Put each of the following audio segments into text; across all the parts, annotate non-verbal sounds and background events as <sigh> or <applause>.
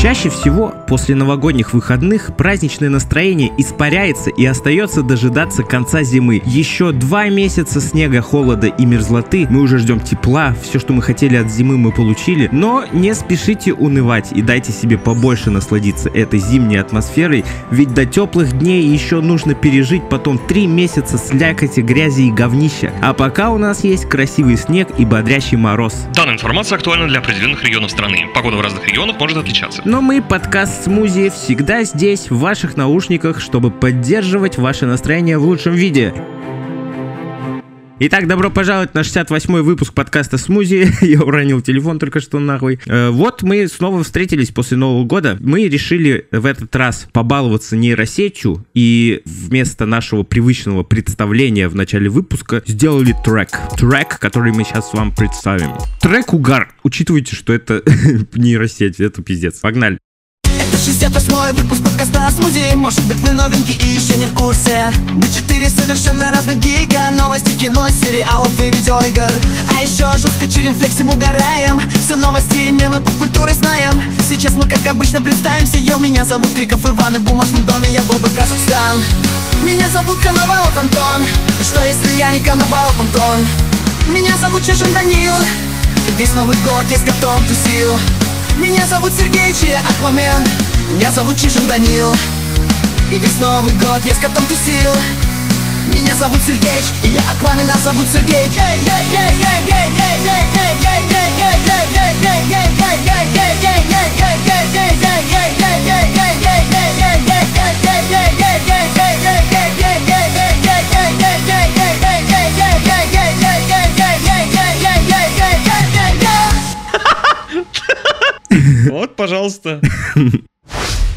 Чаще всего после новогодних выходных праздничное настроение испаряется и остается дожидаться конца зимы. Еще два месяца снега, холода и мерзлоты, мы уже ждем тепла, все, что мы хотели от зимы, мы получили. Но не спешите унывать и дайте себе побольше насладиться этой зимней атмосферой, ведь до теплых дней еще нужно пережить потом три месяца слякоти, грязи и говнища. А пока у нас есть красивый снег и бодрящий мороз. Данная информация актуальна для определенных регионов страны. Погода в разных регионах может отличаться. Но мы, подкаст Смузи, всегда здесь, в ваших наушниках, чтобы поддерживать ваше настроение в лучшем виде. Итак, добро пожаловать на 68-й выпуск подкаста «Смузи». <laughs> Я уронил телефон только что нахуй. Э, вот мы снова встретились после Нового года. Мы решили в этот раз побаловаться нейросетью и вместо нашего привычного представления в начале выпуска сделали трек. Трек, который мы сейчас вам представим. Трек «Угар». Учитывайте, что это <laughs> нейросеть, это пиздец. Погнали. 68 выпуск подкаста Смузи Может быть мы новенькие и еще не в курсе. Мы четыре совершенно разных гига. Новости, кино, сериалов и видеоигр А еще жестко чилим, флексим, угораем. Все новости и мемы по культуре знаем. Сейчас мы как обычно представимся. Йо, меня зовут Криков Иван. И в бумажном доме я был бы Казахстан. Меня зовут Коновалов Антон. Что если я не Коновалов Антон? Меня зовут Чешин Данил. Весь Новый год есть готов тусил меня зовут Сергей, чей Аквамен Меня зовут Чижин Данил И весь Новый год я с котом тусил Меня зовут Сергей, и я Аквамен, нас зовут Сергей Вот, пожалуйста. <laughs>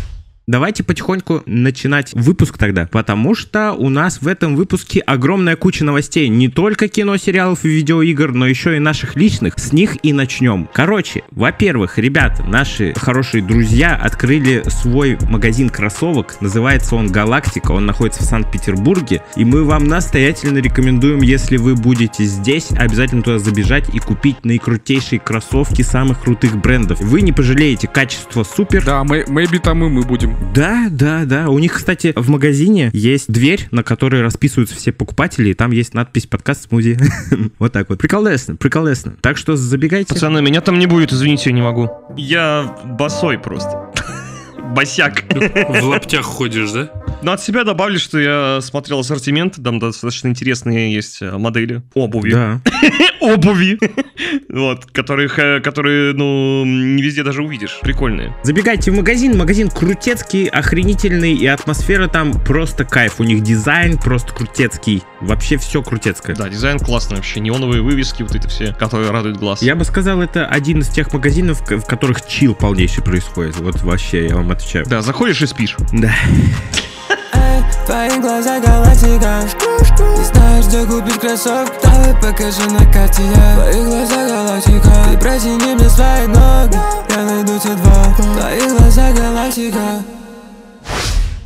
Давайте потихоньку начинать выпуск тогда, потому что у нас в этом выпуске огромная куча новостей, не только кино, сериалов и видеоигр, но еще и наших личных. С них и начнем. Короче, во-первых, ребята, наши хорошие друзья открыли свой магазин кроссовок, называется он Галактика, он находится в Санкт-Петербурге, и мы вам настоятельно рекомендуем, если вы будете здесь, обязательно туда забежать и купить наикрутейшие кроссовки самых крутых брендов. Вы не пожалеете, качество супер. Да, мы, maybe там и мы будем. Да, да, да. У них, кстати, в магазине есть дверь, на которой расписываются все покупатели, и там есть надпись «Подкаст Смузи». <laughs> Вот так вот. Приколесно, приколесно. Так что забегайте. Пацаны, меня там не будет, извините, я не могу. Я босой просто. <laughs> Босяк. В лаптях ходишь, да? Но от себя добавлю, что я смотрел ассортимент, там достаточно интересные есть э, модели обуви. Да. <laughs> Обуви. Вот, которых, которые, ну, не везде даже увидишь. Прикольные. Забегайте в магазин. Магазин крутецкий, охренительный, и атмосфера там просто кайф. У них дизайн просто крутецкий. Вообще все крутецкое. Да, дизайн классный вообще. Неоновые вывески, вот эти все, которые радуют глаз. Я бы сказал, это один из тех магазинов, в которых чил полнейший происходит. Вот вообще, я вам отвечаю. Да, заходишь и спишь. Да. Твои глаза галактика. Не знаешь, где купить кроссовки? Давай покажи на карте я. Твои глаза галактика. Ты протяни мне свои ноги. Я найду те два. Твои глаза галактика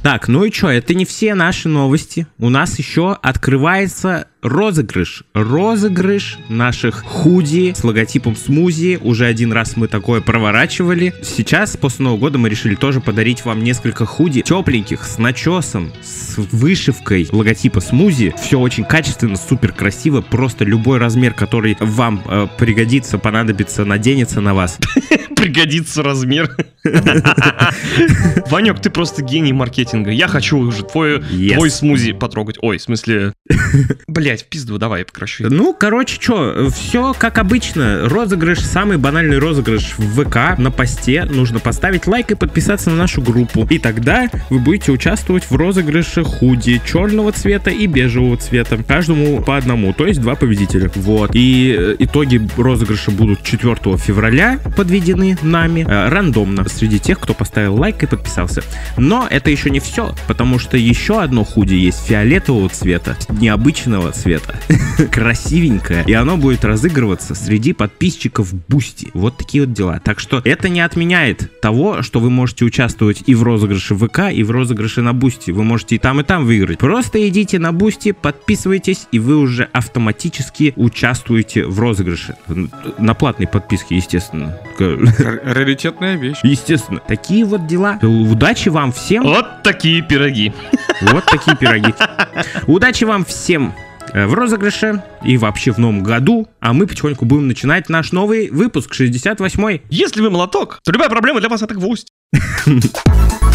Так, ну и что, это не все наши новости. У нас еще открывается розыгрыш. Розыгрыш наших худи с логотипом смузи. Уже один раз мы такое проворачивали. Сейчас, после Нового года, мы решили тоже подарить вам несколько худи тепленьких, с начесом, с вышивкой логотипа смузи. Все очень качественно, супер красиво. Просто любой размер, который вам э, пригодится, понадобится, наденется на вас. <laughs> Пригодится размер. <laughs> Ванек, ты просто гений маркетинга. Я хочу уже твой, Yes. твой смузи потрогать. Ой, в смысле... <laughs> Блять, в пизду, давай прекращу. Ну, короче, что, все как обычно. Розыгрыш, самый банальный розыгрыш в ВК на посте. Нужно поставить лайк и подписаться на нашу группу. И тогда вы будете участвовать в розыгрыше худи черного цвета и бежевого цвета. Каждому по одному, то есть два победителя. Вот. И э, итоги розыгрыша будут 4 февраля подведены нами э, рандомно среди тех, кто поставил лайк и подписался. Но это еще не не все, потому что еще одно худи есть фиолетового цвета, необычного цвета, <laughs> красивенькое, и оно будет разыгрываться среди подписчиков Boosty. Вот такие вот дела. Так что это не отменяет того, что вы можете участвовать и в розыгрыше ВК, и в розыгрыше на Boosty. Вы можете и там, и там выиграть. Просто идите на Boosty, подписывайтесь, и вы уже автоматически участвуете в розыгрыше. На платной подписке, естественно. <laughs> Раритетная вещь. Естественно. Такие вот дела. Удачи вам всем. Вот такие пироги. Вот такие пироги. Удачи вам всем э, в розыгрыше и вообще в новом году. А мы потихоньку будем начинать наш новый выпуск, 68-й. Если вы молоток, то любая проблема для вас это гвоздь. <laughs>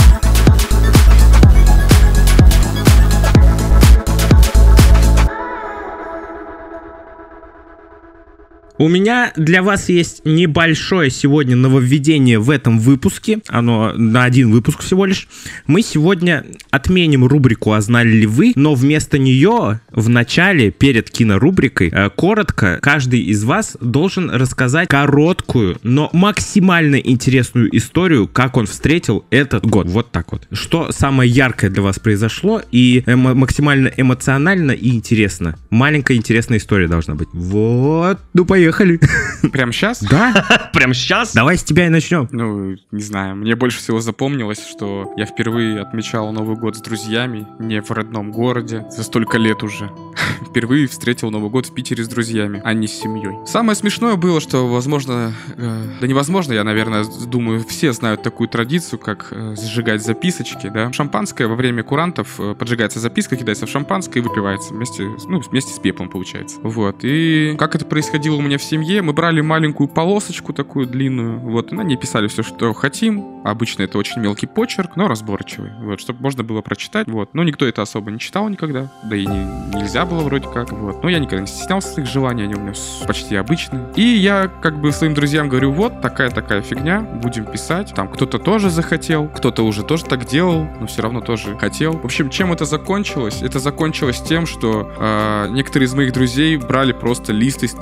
У меня для вас есть небольшое сегодня нововведение в этом выпуске. Оно на один выпуск всего лишь. Мы сегодня отменим рубрику «А знали ли вы?», но вместо нее в начале, перед кинорубрикой, э, коротко каждый из вас должен рассказать короткую, но максимально интересную историю, как он встретил этот год. Вот так вот. Что самое яркое для вас произошло и эмо- максимально эмоционально и интересно. Маленькая интересная история должна быть. Вот. Ну, поехали. <laughs> Прям сейчас? Да? <laughs> Прям сейчас? Давай с тебя и начнем. Ну, не знаю, мне больше всего запомнилось, что я впервые отмечал Новый год с друзьями, не в родном городе, за столько лет уже. <laughs> Впервые встретил Новый год в Питере с друзьями, а не с семьей. Самое смешное было, что, возможно, э, да невозможно, я, наверное, думаю, все знают такую традицию, как э, сжигать записочки, да. Шампанское во время курантов э, поджигается записка, кидается в шампанское и выпивается вместе, ну, вместе с пеплом, получается. Вот, и как это происходило у меня в семье, мы брали маленькую полосочку такую длинную, вот, и на ней писали все, что хотим. Обычно это очень мелкий почерк, но разборчивый, вот, чтобы можно было прочитать, вот. Но никто это особо не читал никогда, да и не- нельзя было вроде как, вот. Но я никогда не стеснялся своих желаний, они у меня почти обычные. И я как бы своим друзьям говорю, вот, такая-такая фигня, будем писать. Там кто-то тоже захотел, кто-то уже тоже так делал, но все равно тоже хотел. В общем, чем это закончилось? Это закончилось тем, что э, некоторые из моих друзей брали просто лист из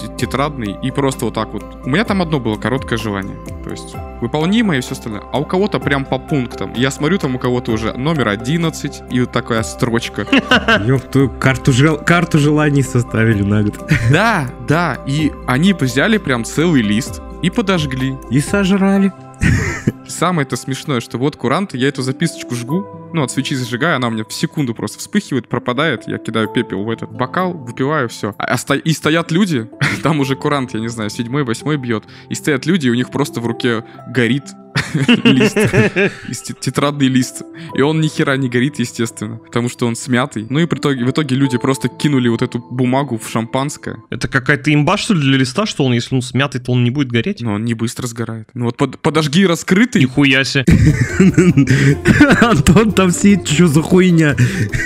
и просто вот так вот. У меня там одно было короткое желание. То есть выполнимое и все остальное. А у кого-то прям по пунктам. Я смотрю, там у кого-то уже номер 11 и вот такая строчка. <laughs> Ёпту, карту, жел- карту желаний составили на год. <laughs> Да, да. И они взяли прям целый лист и подожгли. И сожрали. Самое это смешное, что вот курант, я эту записочку жгу, ну, от свечи зажигаю, она у меня в секунду просто вспыхивает, пропадает, я кидаю пепел в этот бокал, выпиваю, все. А, сто- и стоят люди, <laughs> там уже курант, я не знаю, седьмой, восьмой бьет, и стоят люди, и у них просто в руке горит <laughs> лист, <laughs> тетрадный лист. И он ни хера не горит, естественно, потому что он смятый. Ну и в итоге, в итоге люди просто кинули вот эту бумагу в шампанское, Это какая-то имба, что ли, для листа, что он, если он смятый, то он не будет гореть? но он не быстро сгорает. Ну вот под- подожги раскрытый, Нихуя себе. Антон там сидит, что за хуйня?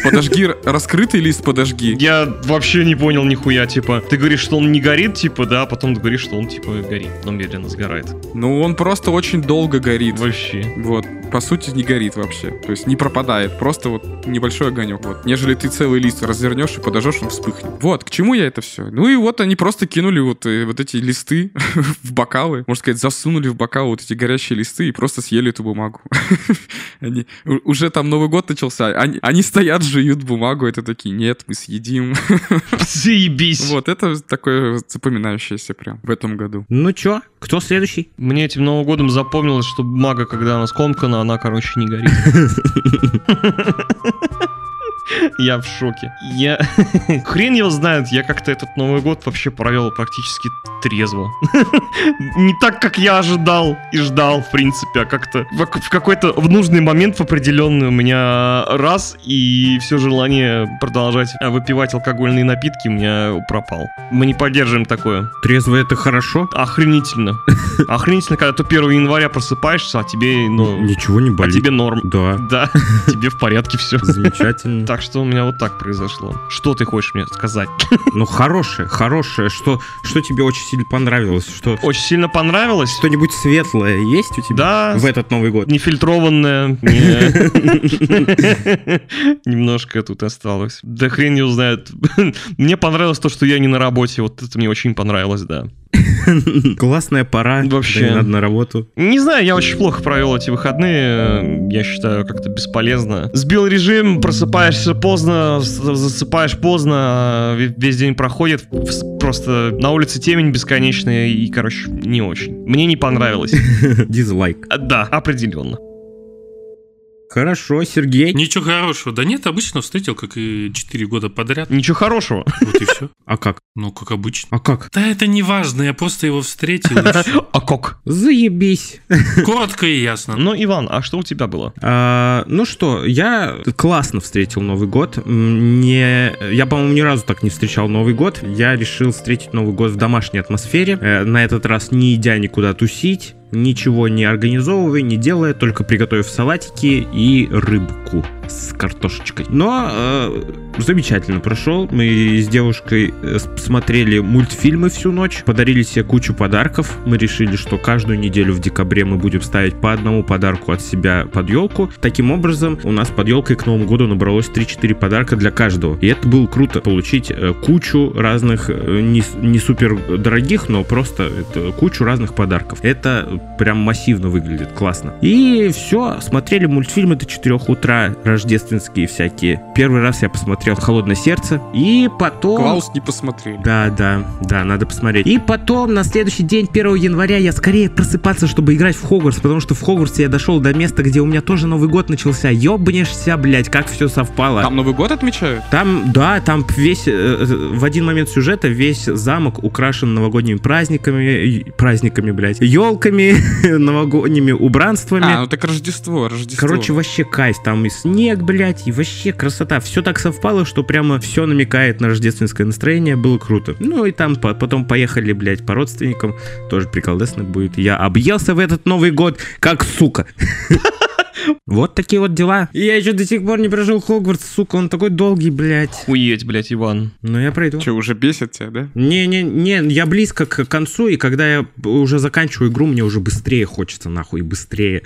подожги раскрытый лист, подожги. Я вообще не понял нихуя, типа, ты говоришь, что он не горит, типа, да, а потом ты говоришь, что он, типа, горит, но медленно сгорает. Ну, он просто очень долго горит. Вообще. Вот, по сути, не горит вообще. То есть не пропадает, просто вот небольшой огонек. Вот. Нежели ты целый лист развернешь и подожжешь, он вспыхнет. Вот, к чему я это все? Ну и вот они просто кинули вот, э, вот эти листы <laughs> в бокалы. Можно сказать, засунули в бокал вот эти горящие листы и просто съели эту бумагу. <laughs> Они, уже там Новый год начался, они, они стоят, жуют бумагу, это такие, нет, мы съедим. Заебись. Вот, это такое запоминающееся прям в этом году. Ну чё, кто следующий? Мне этим Новым годом запомнилось, что бумага, когда она скомкана, она, короче, не горит. <laughs> Я в шоке. Я... <laughs> Хрен его знает, я как-то этот Новый год вообще провел практически трезво. <laughs> Не так, как я ожидал и ждал, в принципе, а как-то в какой-то в нужный момент в определенный у меня раз, и все желание продолжать а, выпивать алкогольные напитки у меня пропал. Мы не поддерживаем такое. Трезво это хорошо? Охренительно. <laughs> Охренительно, когда ты 1 января просыпаешься, а тебе, ну, Ничего не а болит. тебе норм. Да, Да, тебе в порядке все. замечательно. Так что у меня вот так произошло. Что ты хочешь мне сказать? <laughs> Ну хорошее, хорошее. Что, что тебе очень сильно понравилось? Что, Очень сильно понравилось? что-нибудь светлое есть у тебя Да, в этот Новый год? нефильтрованное. <laughs> не- <laughs> Немножко тут осталось. Да хрен не узнает. Мне понравилось то, что я не на работе. Вот это мне очень понравилось, да. <laughs> Классная пора. Вообще. Да надо на работу. Не знаю, я очень плохо провел эти выходные. Я считаю, как-то бесполезно. Сбил режим, просыпаешься поздно, засыпаешь поздно, ве- весь день проходит. Просто на улице темень бесконечная и, короче, не очень. Мне не понравилось. <laughs> Дизлайк. А, Да, определенно. Хорошо, Сергей. Ничего хорошего. Да нет, обычно встретил, как и 4 года подряд. Ничего хорошего. Вот и все. А как? Ну, как обычно. А как? Да это не важно, я просто его встретил. <laughs> А как? Заебись. <laughs> Коротко и ясно. Ну, Иван, а что у тебя было? А, ну что, я классно встретил Новый год. Не, я, по-моему, ни разу так не встречал Новый год. Я решил встретить Новый год в домашней атмосфере. Э, На этот раз не идя никуда тусить, ничего не организовывая, не делая, только приготовив салатики и рыбку с картошечкой. Но э, замечательно прошел. Мы с девушкой э, смотрели мультфильмы всю ночь, подарили себе кучу подарков. Мы решили, что каждую неделю в декабре мы будем ставить по одному подарку от себя под елку. Таким образом, у нас под елкой к Новому году набралось 3-4 подарка для каждого. И это было круто, получить э, кучу разных, э, не, не супер дорогих, но просто кучу разных подарков. Это прям массивно выглядит, классно. И все, смотрели мультфильмы до 4 утра, рождественские всякие. Первый раз я посмотрел «Холодное сердце», и потом... Клаус не посмотрели. Да, да, да, надо посмотреть. И потом, на следующий день, 1 января, я скорее просыпаться, чтобы играть в Хогвартс, потому что в Хогвартсе я дошел до места, где у меня тоже Новый год начался. Ёбнешься, блядь, как все совпало. Там Новый год отмечают? Там, да, там весь, э, э, в один момент сюжета весь замок украшен новогодними праздниками, праздниками, блядь, елками, <laughs> новогодними убранствами. А, ну так Рождество, Рождество. Короче, вообще кайф. Там и снег, блядь, и вообще красота. Все так совпало, что прямо все намекает на рождественское настроение. Было круто. Ну и там по- потом поехали, блядь, по родственникам. Тоже приколдесно будет. Я объелся в этот Новый год, как сука. <laughs> Вот такие вот дела. И я еще до сих пор не прожил Хогвартс, сука, он такой долгий, блядь. Хуеть, блядь, Иван. Но я пройду. Че, уже бесит тебя, да? Не-не-не, я близко к концу, и когда я уже заканчиваю игру, мне уже быстрее хочется, нахуй, быстрее.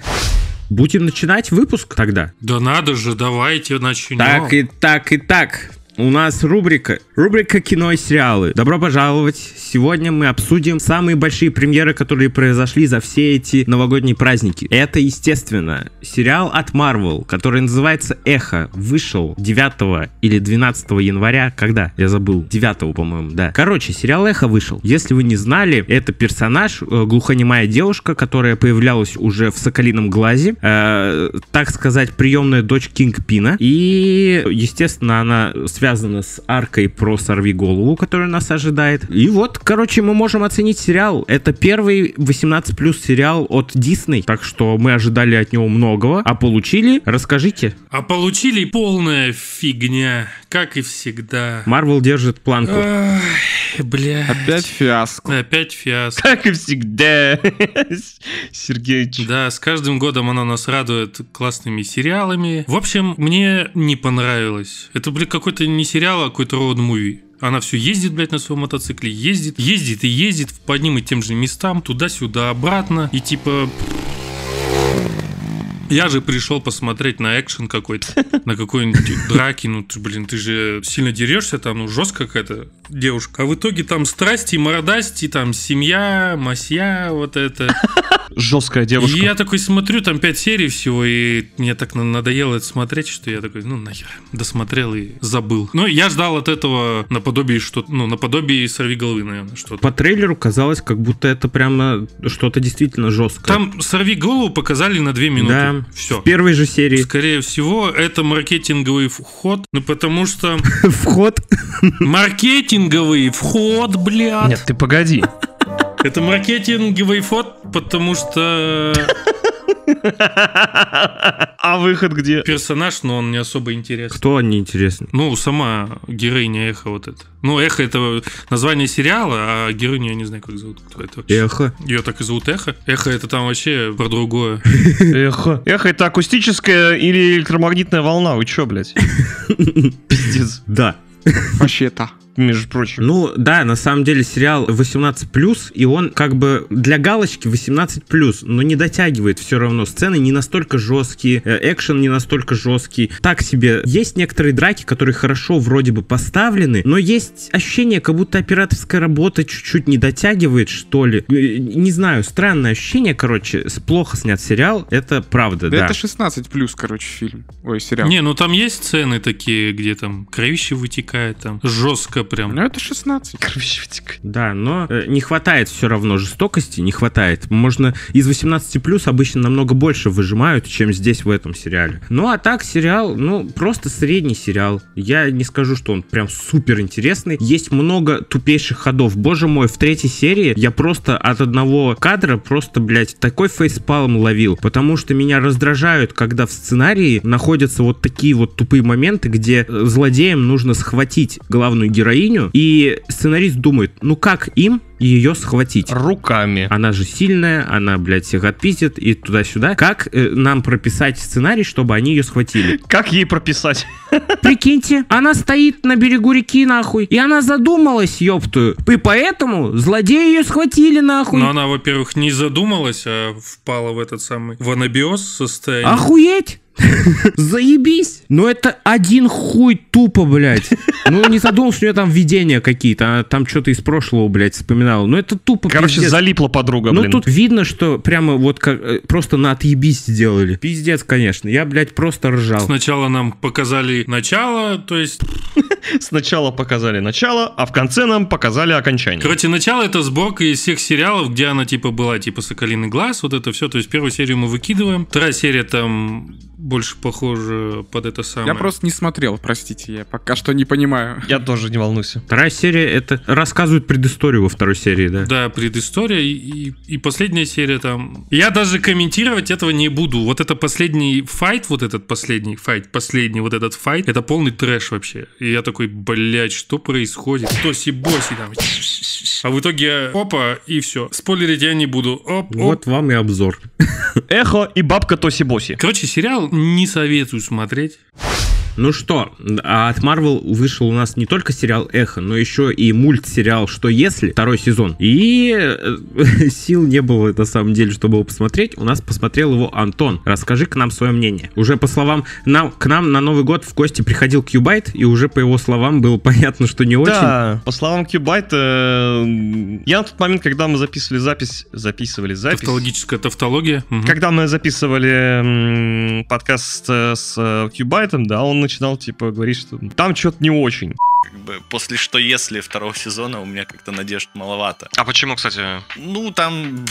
Будем начинать выпуск тогда? Да надо же, давайте начнем. Так и так и так. У нас рубрика. Рубрика кино и сериалы. Добро пожаловать. Сегодня мы обсудим самые большие премьеры, которые произошли за все эти новогодние праздники. Это, естественно, сериал от Marvel, который называется «Эхо». Вышел 9 или 12 января. Когда? Я забыл. 9, по-моему, да. Короче, сериал «Эхо» вышел. Если вы не знали, это персонаж, э, глухонемая девушка, которая появлялась уже в «Соколином глазе». Э, так сказать, приемная дочь Кингпина. И, естественно, она связана с аркой про Сорви голову, которая нас ожидает. И вот, короче, мы можем оценить сериал. Это первый 18 плюс сериал от Disney. Так что мы ожидали от него многого, а получили. Расскажите. А получили полная фигня, как и всегда. Марвел держит планку. Бля. Опять фиаско. Опять фиаско. Как и всегда. <laughs> Сергеич. Да, с каждым годом она нас радует классными сериалами. В общем, мне не понравилось. Это, блин, какой-то не сериал, а какой-то роуд-муви. Она все ездит, блядь, на своем мотоцикле, ездит, ездит и ездит по одним и тем же местам, туда-сюда, обратно. И типа... Я же пришел посмотреть на экшен какой-то, на какой-нибудь драки, ну, ты, блин, ты же сильно дерешься там, ну, жестко какая-то девушка. А в итоге там страсти, мородасти, там семья, масья, вот это. Жесткая девушка. И я такой смотрю, там 5 серий всего, и мне так на- надоело это смотреть, что я такой, ну нахер, досмотрел и забыл. Но я ждал от этого наподобие что ну, наподобие сорви головы, наверное, что-то. По трейлеру казалось, как будто это прямо что-то действительно жесткое. Там сорви голову показали на 2 минуты. Да, Все. в первой же серии. Скорее всего, это маркетинговый вход, ну потому что <laughs> Вход. Маркетинговый вход, блядь. Нет, ты погоди. Это маркетинговый вход, потому что А выход где? персонаж, но он не особо интересный. Кто неинтересно? Ну, сама героиня Эхо вот это. Ну, Эхо это название сериала, а героиню я не знаю, как зовут. Кто это вообще. Эхо. Ее так и зовут Эхо. Эхо это там вообще про другое. Эхо. Эхо это акустическая или электромагнитная волна? Вы чё, блядь? <laughs> Пиздец. Да. Вообще-то. Между прочим. Ну да, на самом деле сериал 18+, и он как бы для галочки 18+, но не дотягивает все равно. Сцены не настолько жесткие, э, экшен не настолько жесткий. Так себе. Есть некоторые драки, которые хорошо вроде бы поставлены, но есть ощущение, как будто операторская работа чуть-чуть не дотягивает, что ли. Э, Не знаю, странное ощущение, короче, плохо снят сериал, это правда, Да, да. это 16 плюс, короче, фильм. Ой, сериал. Не, ну там есть сцены такие, где там кровище вытекает, там жестко прям. Ну это 16. Короче, втек. Да, но э, не хватает все равно жестокости, не хватает. Можно из 18 плюс обычно намного больше выжимают, чем здесь в этом сериале. Ну а так сериал, ну просто средний сериал. Я не скажу, что он прям супер интересный. Есть много тупейших ходов. Боже мой, в третьей серии я просто от одного кадра просто, блядь, такой фейспалм ловил. Потому что меня раздражают, когда в сценарии находятся вот такие вот тупые моменты, где э, злодеям нужно схватить главную героиню, и сценарист думает, ну как им ее схватить? Руками. Она же сильная, она, блядь, всех отпиздит и туда-сюда. Как э, нам прописать сценарий, чтобы они ее схватили? <laughs> Как ей прописать? <laughs> Прикиньте, она стоит на берегу реки, нахуй, и она задумалась, ёптую. И поэтому злодеи ее схватили, нахуй. Но она, во-первых, не задумалась, а впала в этот самый в анабиоз состояние. Охуеть! Заебись! Но это один хуй тупо, блядь. Ну, не задумался, у нее там видения какие-то, она там что-то из прошлого, блядь, вспоминала. Ну, это тупо, Короче, пиздец. залипла подруга, Ну, блин. тут видно, что прямо вот как э, просто на отъебись сделали. Пиздец, конечно. Я, блядь, просто ржал. Сначала нам показали начало, то есть... <laughs> Сначала показали начало, а в конце нам показали окончание. Короче, начало это сборка из всех сериалов, где она типа была, типа Соколиный глаз, вот это все. То есть первую серию мы выкидываем. Вторая серия там больше похожа под это самое. Я просто не смотрел, простите, я пока что не понимаю. Я тоже не волнуйся. Вторая серия, это рассказывает предысторию во второй серии, да? Да, предыстория и, и, и последняя серия там. Я даже комментировать этого не буду. Вот это последний файт, вот этот последний файт, последний вот этот файт, это полный трэш вообще. И я такой, блядь, что происходит? Тоси-боси там. А в итоге, опа, и все. Спойлерить я не буду. Оп, оп. Вот вам и обзор. Эхо и бабка Тоси-Боси. Короче, сериал не советую смотреть. Ну что, а от Marvel вышел у нас не только сериал «Эхо», но еще и мультсериал «Что если?» второй сезон. И э, <laughs> сил не было, на самом деле, чтобы его посмотреть. У нас посмотрел его Антон. Расскажи к нам свое мнение. Уже по словам, нам, к нам на Новый год в гости приходил Кьюбайт, и уже по его словам было <laughs> понятно, что не очень. Да, по словам Кьюбайта, э, я на тот момент, когда мы записывали запись, записывали запись, Тавтологическая тавтология. Мгм. когда мы записывали м, подкаст э, с Кьюбайтом, да, он начинал, типа, говорить, что там что-то не очень. Как бы после «Что если» второго сезона у меня как-то надежд маловато. А почему, кстати, Ну, там...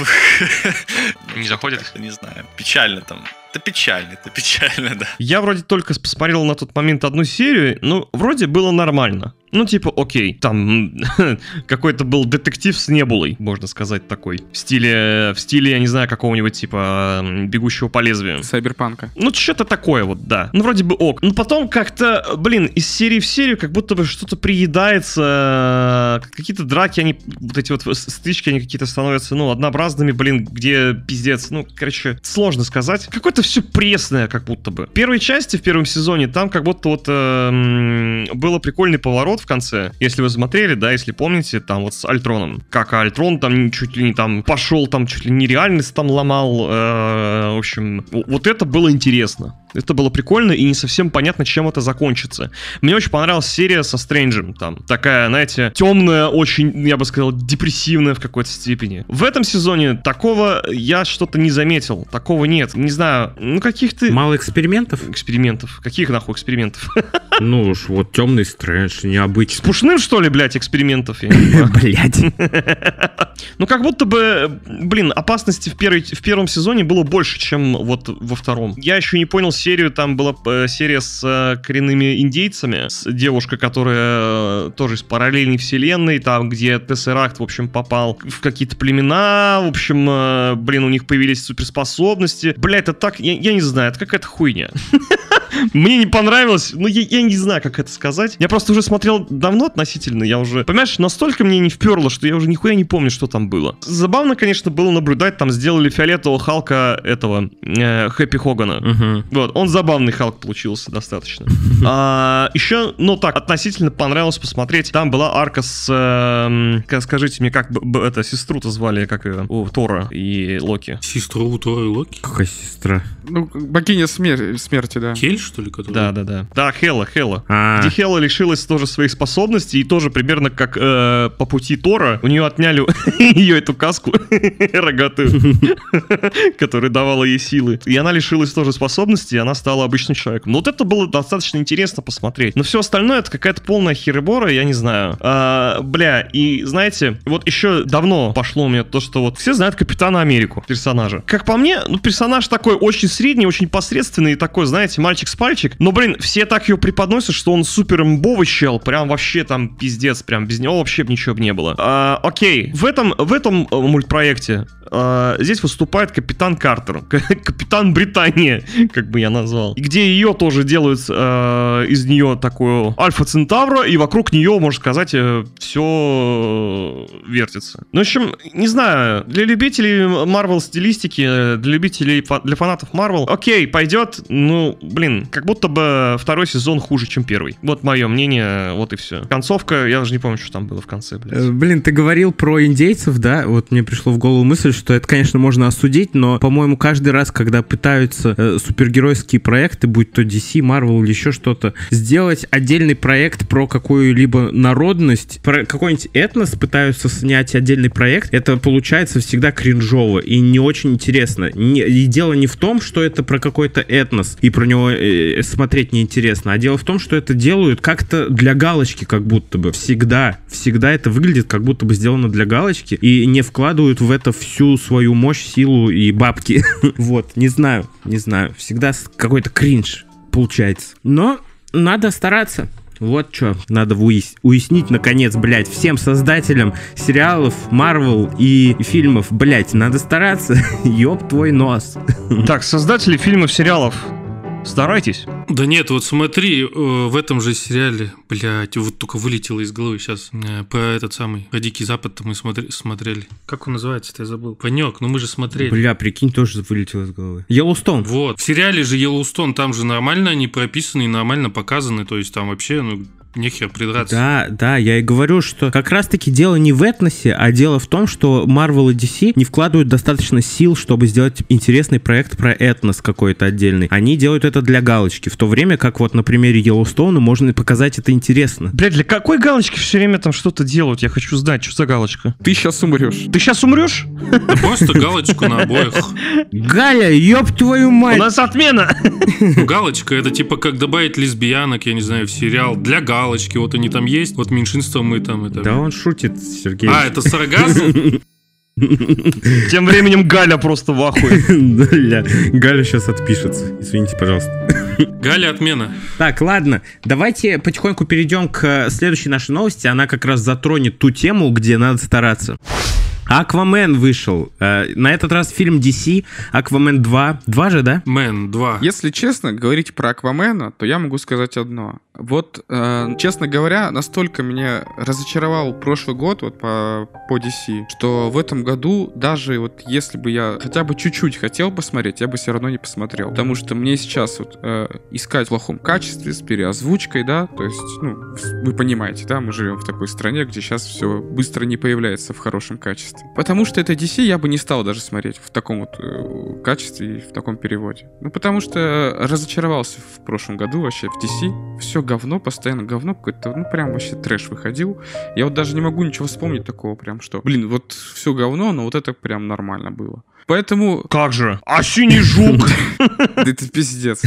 <laughs> Не заходит? Не знаю, печально там. Это печально, это печально, да. Я вроде только посмотрел на тот момент одну серию, ну, вроде было нормально. Ну, типа, окей, там <laughs> какой-то был детектив с небулой, можно сказать, такой. В стиле, в стиле, я не знаю, какого-нибудь, типа, бегущего по лезвию. Сайберпанка. Ну, что-то такое вот, да. Ну, вроде бы ок. Но потом как-то, блин, из серии в серию как будто бы что-то приедается. э, Какие-то драки, они, вот эти вот стычки, они какие-то становятся, ну, однообразными, блин, где пиздец. Ну, короче, сложно сказать. Какое-то все пресное, как будто бы. В первой части, в первом сезоне, там как будто вот э, было прикольный поворот в конце. Если вы смотрели, да, если помните, там вот с Альтроном. Как Альтрон там чуть ли не там пошел, там чуть ли не реальность там ломал. э, в общем, вот это было интересно. Это было прикольно и не совсем понятно, чем это закончится. Мне очень понравилась серия со Стрэнджем. Там такая, знаете, темная, очень, я бы сказал, депрессивная в какой-то степени. В этом сезоне такого я что-то не заметил. Такого нет. Не знаю, ну каких-то Мало экспериментов? экспериментов. Каких нахуй экспериментов? <laughs> Ну уж, вот темный стрэндж, С необычно. Пушным, что ли, блядь, экспериментов? <laughs> Блять. <laughs> Ну, как будто бы, блин, опасности в, первой, в первом сезоне было больше, чем вот во втором. Я еще не понял серию, там была э, серия с э, коренными индейцами, с девушкой, которая э, тоже из параллельной вселенной, там, где Тессеракт, в общем, попал в какие-то племена, в общем, э, блин, у них появились суперспособности. Бля, это так, я, я не знаю, это какая-то хуйня. Мне не понравилось, ну я, я не знаю, как это сказать. Я просто уже смотрел давно относительно, я уже, понимаешь, настолько мне не вперло, что я уже нихуя не помню, что там было. Забавно, конечно, было наблюдать, там сделали фиолетового Халка этого, э, Хэппи Хогана. Мгм. Вот, он забавный Халк получился достаточно. <laughs> А, еще, ну так, относительно понравилось посмотреть. Там была арка с, как- скажите мне, как б- б- это сестру-то звали, как ее, у Тора и Локи. Сестру у Тора и Локи? Какая сестра? Ну, богиня смер- смерти, да. Хель, что ли, который? Да, да, да. Да, Хела, Хела. А, Где Хела лишилась тоже своих способностей, и тоже примерно как э, по пути Тора, у нее отняли <laughs> ее эту каску <laughs> рогатую, <laughs> которая давала ей силы. И она лишилась тоже способностей, и она стала обычным человеком. Ну вот это было достаточно интересно посмотреть. Но все остальное это какая-то полная херебора, я не знаю. А, бля, и знаете, вот еще давно пошло у меня то, что вот все знают Капитана Америку, персонажа. Как по мне, ну персонаж такой очень средний, очень посредственный, такой, знаете, мальчик с пальчик. Но, блин, все так ее преподносят, что он супер имбовый прям вообще там пиздец, прям без него вообще ничего бы не было. А, окей, в этом, в этом э, мультпроекте а, здесь выступает капитан Картер, <laughs> капитан Британия, <laughs> как бы я назвал. Где ее тоже делают э, из нее такую Альфа Центавра, и вокруг нее, можно сказать, все вертится. Ну, в общем, не знаю, для любителей Марвел стилистики, э, для любителей, для фанатов Марвел, окей, пойдет, ну, блин, как будто бы второй сезон хуже, чем первый. Вот мое мнение, вот и все. Концовка, я даже не помню, что там было в конце, блядь. Э, Блин, ты говорил про индейцев, да? Вот мне пришло в голову мысль, что это, конечно, можно осудить, но, по-моему, каждый раз, когда пытаются э, супергеройские проекты, будь то DC, Marvel или еще что-то, сделать отдельный проект про какую-либо народность, про какой-нибудь этнос пытаются снять отдельный проект, это получается всегда кринжово и не очень интересно. Не- и дело не в том, что это про какой-то этнос, и про него смотреть неинтересно, а дело в том, что это делают как-то для галочки, как будто бы. Всегда, всегда это выглядит, как будто бы сделано для галочки, и не вкладывают в это всю свою мощь, силу и бабки. <laughs> Вот, не знаю, не знаю. Всегда какой-то кринж получается. Но надо стараться. Вот что надо выяс- уяснить, наконец, блядь, всем создателям сериалов, Марвел и фильмов, блядь, надо стараться, <laughs> ёб твой нос. Так, создатели фильмов, сериалов, старайтесь. Да нет, вот смотри, э, в этом же сериале, блядь, вот только вылетело из головы сейчас, э, про этот самый, про Дикий Запад мы смотри- смотрели. Как он называется-то, я забыл. Панек, ну мы же смотрели. Бля, прикинь, тоже вылетело из головы. Йеллоустон. Вот. В сериале же Йеллоустон, там же нормально они прописаны и нормально показаны, то есть там вообще, ну, нехер придраться. Да, да, я и говорю, что как раз-таки дело не в этносе, а дело в том, что Marvel и DC не вкладывают достаточно сил, чтобы сделать интересный проект про этнос какой-то отдельный. Они делают это для галочки, в то время как вот на примере Йеллоустоуна можно показать это интересно. Блядь, для какой галочки все время там что-то делают? Я хочу знать, что за галочка. Ты сейчас умрешь. Ты сейчас умрешь? Да просто галочку на обоих. Галя, ёб твою У мать! нас отмена! Ну, галочка это типа как добавить лесбиянок, я не знаю, в сериал для галочки. Вот они там есть, вот меньшинство мы там это. Да он шутит, Сергей. А, это сарказм? <laughs> Тем временем Галя просто в ахуе. <laughs> Галя сейчас отпишется. Извините, пожалуйста. <laughs> Галя отмена. Так, ладно, давайте потихоньку перейдем к э, следующей нашей новости. Она как раз затронет ту тему, где надо стараться. Аквамен вышел. Э, На этот раз фильм DC, Аквамен 2. 2 же, да? Мэн 2. Если честно говорить про Аквамена, то я могу сказать одно. Вот, э, честно говоря, настолько меня разочаровал прошлый год вот по, по DC, что в этом году даже вот если бы я хотя бы чуть-чуть хотел посмотреть, я бы все равно не посмотрел. Потому что мне сейчас вот э, искать в плохом качестве, с переозвучкой, да, то есть, ну, вы понимаете, да, мы живем в такой стране, где сейчас все быстро не появляется в хорошем качестве. Потому что это DC я бы не стал даже смотреть в таком вот э, качестве и в таком переводе. Ну, потому что разочаровался в прошлом году вообще в DC. Все говно, постоянно говно какой-то, ну, прям вообще трэш выходил. Я вот даже не могу ничего вспомнить такого прям, что, блин, вот все говно, но вот это прям нормально было. Поэтому... Как же? А синий жук? <laughs> Да это пиздец.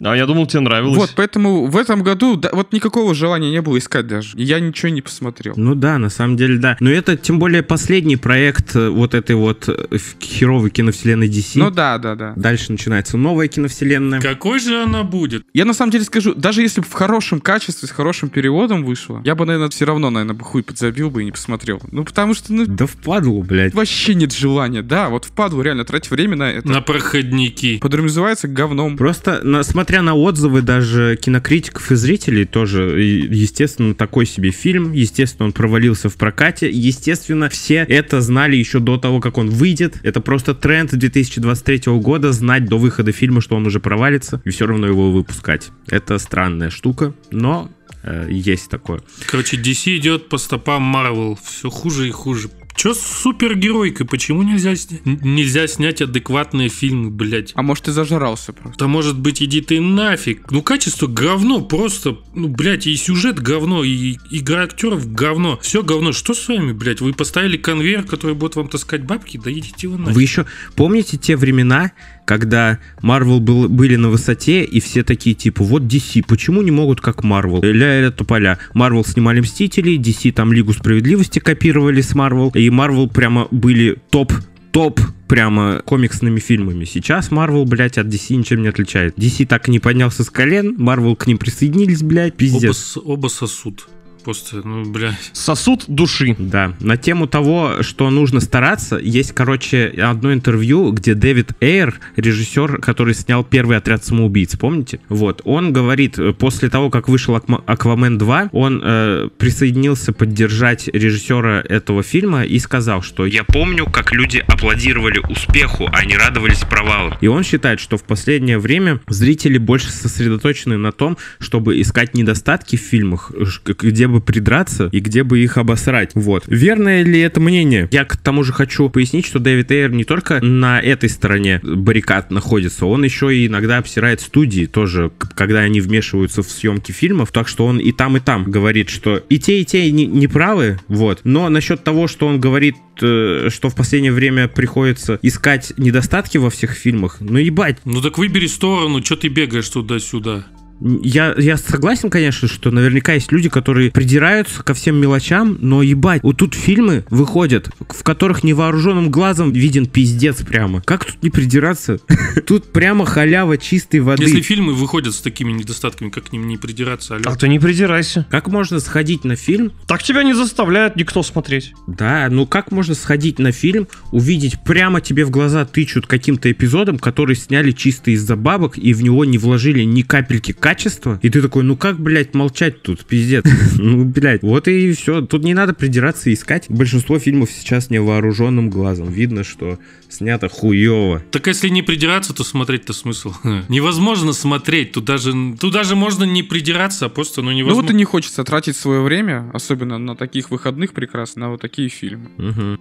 А я думал, тебе нравилось. Вот, поэтому в этом году да, вот никакого желания не было искать даже. Я ничего не посмотрел. Ну да, на самом деле, да. Но это тем более последний проект э, вот этой вот э, херовой киновселенной DC. Ну да, да, да. Дальше начинается новая киновселенная. Какой же она будет? Я на самом деле скажу, даже если бы в хорошем качестве, с хорошим переводом вышло, я бы, наверное, все равно, наверное, бы хуй подзабил бы и не посмотрел. Ну, потому что, ну, Да впадлу, блядь. вообще нет желания. Да, вот впадлу реально тратить время на это. На проходники. Подразумевается говном. Просто, на- смотря на отзывы даже кинокритиков и зрителей, тоже, естественно, такой себе фильм. Естественно, он провалился в прокате. Естественно, все это знали еще до того, как он выйдет. Это просто тренд 2023 года знать до выхода фильма, что он уже провалится, и все равно его выпускать. Это странная штука, но э, есть такое. Короче, DC идет по стопам Marvel. Все хуже и хуже. Че с супергеройкой? Почему нельзя, сня- нельзя снять адекватные фильмы, блядь? А может, ты зажрался просто. Да может быть, иди ты нафиг. Ну, качество говно, просто, ну, блядь, и сюжет говно, и игра актеров говно. Все говно. Что с вами, блядь? Вы поставили конвейер, который будет вам таскать бабки? Да идите вы нафиг. Вы еще помните те времена, когда Marvel был, были на высоте, и все такие типа, вот DC, почему не могут как Marvel? Ля-ля тополя. Marvel снимали Мстителей, DC там Лигу Справедливости копировали с Marvel, и Marvel прямо были топ топ прямо комиксными фильмами. Сейчас Marvel, блядь, от DC ничем не отличает. DC так и не поднялся с колен, Marvel к ним присоединились, блядь, Оба, пиздец. с- оба сосуд. Просто, ну, блядь. Сосуд души. Да, на тему того, что нужно стараться, есть, короче, одно интервью, где Дэвид Эйр, режиссер, который снял первый отряд самоубийц, помните? Вот, он говорит, э, после того, как вышел Аквамен 2, он э, присоединился поддержать режиссера этого фильма и сказал, что я помню, как люди аплодировали успеху, а не радовались провалу. И он считает, что в последнее время зрители больше сосредоточены на том, чтобы искать недостатки в фильмах, где бы придраться и где бы их обосрать. Вот. Верное ли это мнение? Я к тому же хочу пояснить, что Дэвид Эйр не только на этой стороне баррикад находится, он еще и иногда обсирает студии тоже, когда они вмешиваются в съемки фильмов, так что он и там, и там говорит, что и те, и те не, не правы, вот. Но насчет того, что он говорит, э, что в последнее время приходится искать недостатки во всех фильмах, ну ебать, Ну так выбери сторону, что ты бегаешь туда-сюда. Я, я согласен, конечно, что наверняка есть люди, которые придираются ко всем мелочам, но ебать, вот тут фильмы выходят, в которых невооруженным глазом виден пиздец прямо. Как тут не придираться? <laughs> Тут прямо халява чистой воды. Если фильмы выходят с такими недостатками, как к ним не придираться, алло? А ты не придирайся. Как можно сходить на фильм? Так тебя не заставляет никто смотреть. Да, ну как можно сходить на фильм, увидеть прямо тебе в глаза тычут каким-то эпизодом, который сняли чисто из-за бабок, и в него не вложили ни капельки качества, и ты такой, ну как, блядь, молчать тут, пиздец. <laughs> Ну, блядь, вот и все. Тут не надо придираться и искать. Большинство фильмов сейчас невооруженным глазом. Видно, что снято хуево. Так если не придираться, то смотреть-то смысл. <laughs> Невозможно смотреть. Тут даже, тут даже можно не придираться, а просто, ну, Ну невозможно. вот и не хочется тратить свое время, особенно на таких выходных прекрасно, на вот такие фильмы. Мгм.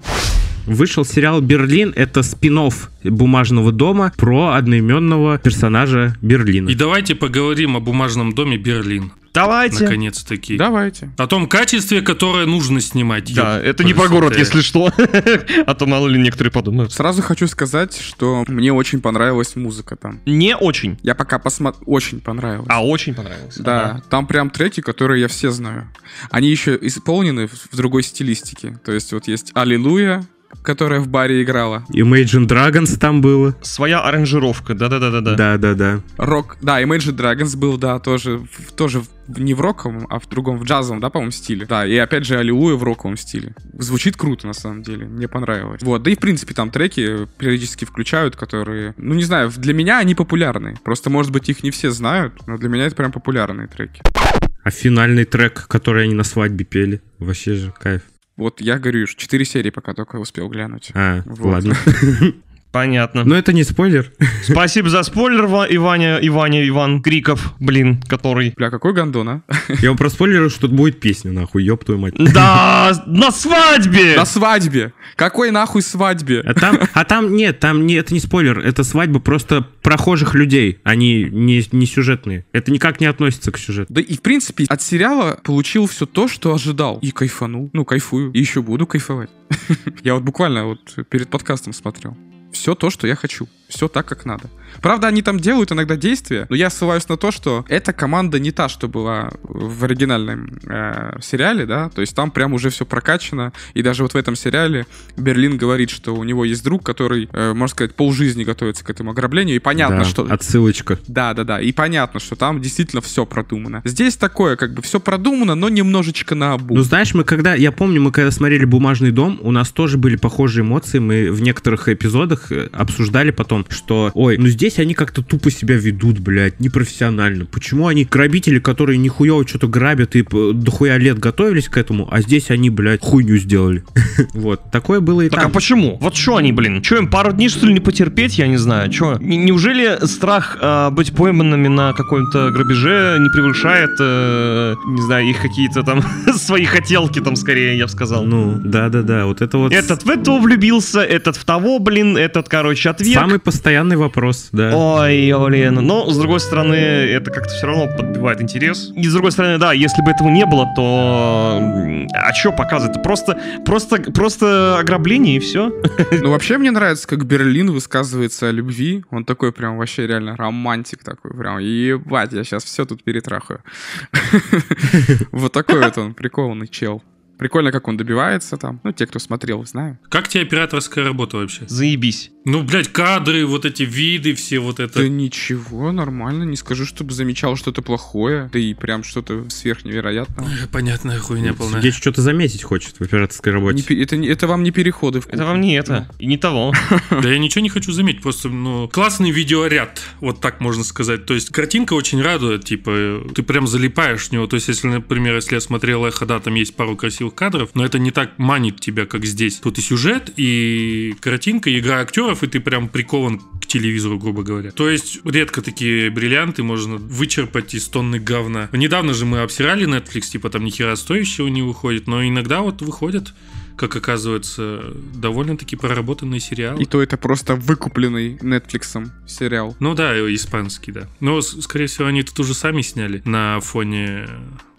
Вышел сериал «Берлин». Это спин «Бумажного дома» про одноименного персонажа Берлина. И давайте поговорим о бумажном доме Берлин. Давайте. Наконец-таки. Давайте. О том качестве, которое нужно снимать. Да, Ёп, это не про город, если что. <laughs> А то мало ли некоторые подумают. Сразу хочу сказать, что мне очень понравилась музыка там. Не очень, Я пока посмотрел, очень понравилось. а очень понравилось. Да, там прям треки, которые я все знаю. Они еще исполнены в в другой стилистике. То есть вот есть «Аллилуйя», которая в баре играла. Imagine Dragons там было. Своя аранжировка, да-да-да-да. Да-да-да. Рок, да, Imagine Dragons был, да, тоже, в- тоже в- не в роковом, а в другом, в джазовом, да, по-моему, стиле. Да, и опять же Аллилуйя в роковом стиле. Звучит круто, на самом деле, мне понравилось. Вот, да и в принципе там треки периодически включают, которые, ну не знаю, для меня они популярны. Просто, может быть, их не все знают, но для меня это прям популярные треки. А финальный трек, который они на свадьбе пели, вообще же кайф. Вот я говорю, что 4 серии пока только успел глянуть. А, Вот. ладно. <laughs> Понятно. Но это не спойлер. <laughs> Спасибо за спойлер, Ва- Иваня, Иваня, Иван Криков, блин, который... Бля, какой гандон, а? Я вам проспойлерил, что тут будет песня, нахуй, ёб твою мать. Да, <laughs> на свадьбе! На свадьбе! Какой нахуй свадьбе? А там, а там нет, там не, это не спойлер, это свадьба просто прохожих людей, они не, не сюжетные. Это никак не относится к сюжету. Да и, в принципе, от сериала получил все то, что ожидал. И кайфанул. Ну, кайфую. И еще буду кайфовать. <laughs> Я вот буквально вот перед подкастом смотрел. Все то, что я хочу. Все так, как надо. Правда, они там делают иногда действия, но я ссылаюсь на то, что эта команда не та, что была в оригинальном э, сериале, да, то есть там прям уже все прокачано, и даже вот в этом сериале Берлин говорит, что у него есть друг, который, э, можно сказать, полжизни готовится к этому ограблению, и понятно, Да, что... Отсылочка. Да, да, да. И понятно, что там действительно все продумано. Здесь такое, как бы все продумано, но немножечко на обум. Ну, знаешь, мы когда, я помню, мы когда смотрели «Бумажный дом», у нас тоже были похожие эмоции, мы в некоторых эпизодах э, обсуждали потом, что, ой, ну здесь они как-то тупо себя ведут, блядь, непрофессионально. Почему они грабители, которые нихуево что-то грабят и э, дохуя лет готовились к этому, а здесь они, блядь, хуйню сделали. <laughs> Вот, такое было и Так а почему? Вот что они, блин? Что им пару дней что ли не потерпеть? Я не знаю. Что? Неужели страх а, быть пойманными на каком-то грабеже не превышает, э, не знаю, их какие-то там <laughs> свои хотелки там скорее, я бы сказал. Ну, да-да-да, вот это вот Этот в этого влюбился, этот в того, блин, этот, короче, отверг. самый постоянный вопрос, да. Ой, блин. Но, с другой стороны, это как-то все равно подбивает интерес. И, с другой стороны, да, если бы этого не было, то... А что показывать? Это просто, просто, просто ограбление и все. Ну, вообще мне нравится, как Берлин высказывается о любви. Он такой прям вообще реально романтик такой. Прям, ебать, я сейчас все тут перетрахаю. <laughs> Вот такой вот он, прикольный чел. Прикольно, как он добивается там. Ну, те, кто смотрел, знают. Как тебе операторская работа вообще? Заебись. Ну, блядь, кадры, вот эти виды, все вот это. Да ничего, нормально. Не скажу, чтобы замечал что-то плохое. Да и прям что-то сверхневероятное. Э, Понятная хуйня полная. Здесь что-то заметить хочет в операторской Не работе. пе- это, не- это вам не переходы в Это вам не это. И не того. <laughs> Да я ничего не хочу заметить, просто, ну, классный видеоряд, вот так можно сказать. То есть картинка очень радует, типа, ты прям залипаешь в него. То есть, если, например, если я смотрел «Эхо», да, там есть пару красивых кадров, но это не так манит тебя, как здесь. Тут и сюжет, и картинка, и игра актеров, и ты прям прикован к телевизору, грубо говоря. То есть, редко такие бриллианты можно вычерпать из тонны говна. Недавно же мы обсирали Netflix, типа, там ни хера стоящего не выходит, но иногда вот выходят как оказывается, довольно-таки проработанный сериал. И то это просто выкупленный Netflix сериал. Ну да, испанский, да. Но, скорее всего, они тут уже сами сняли на фоне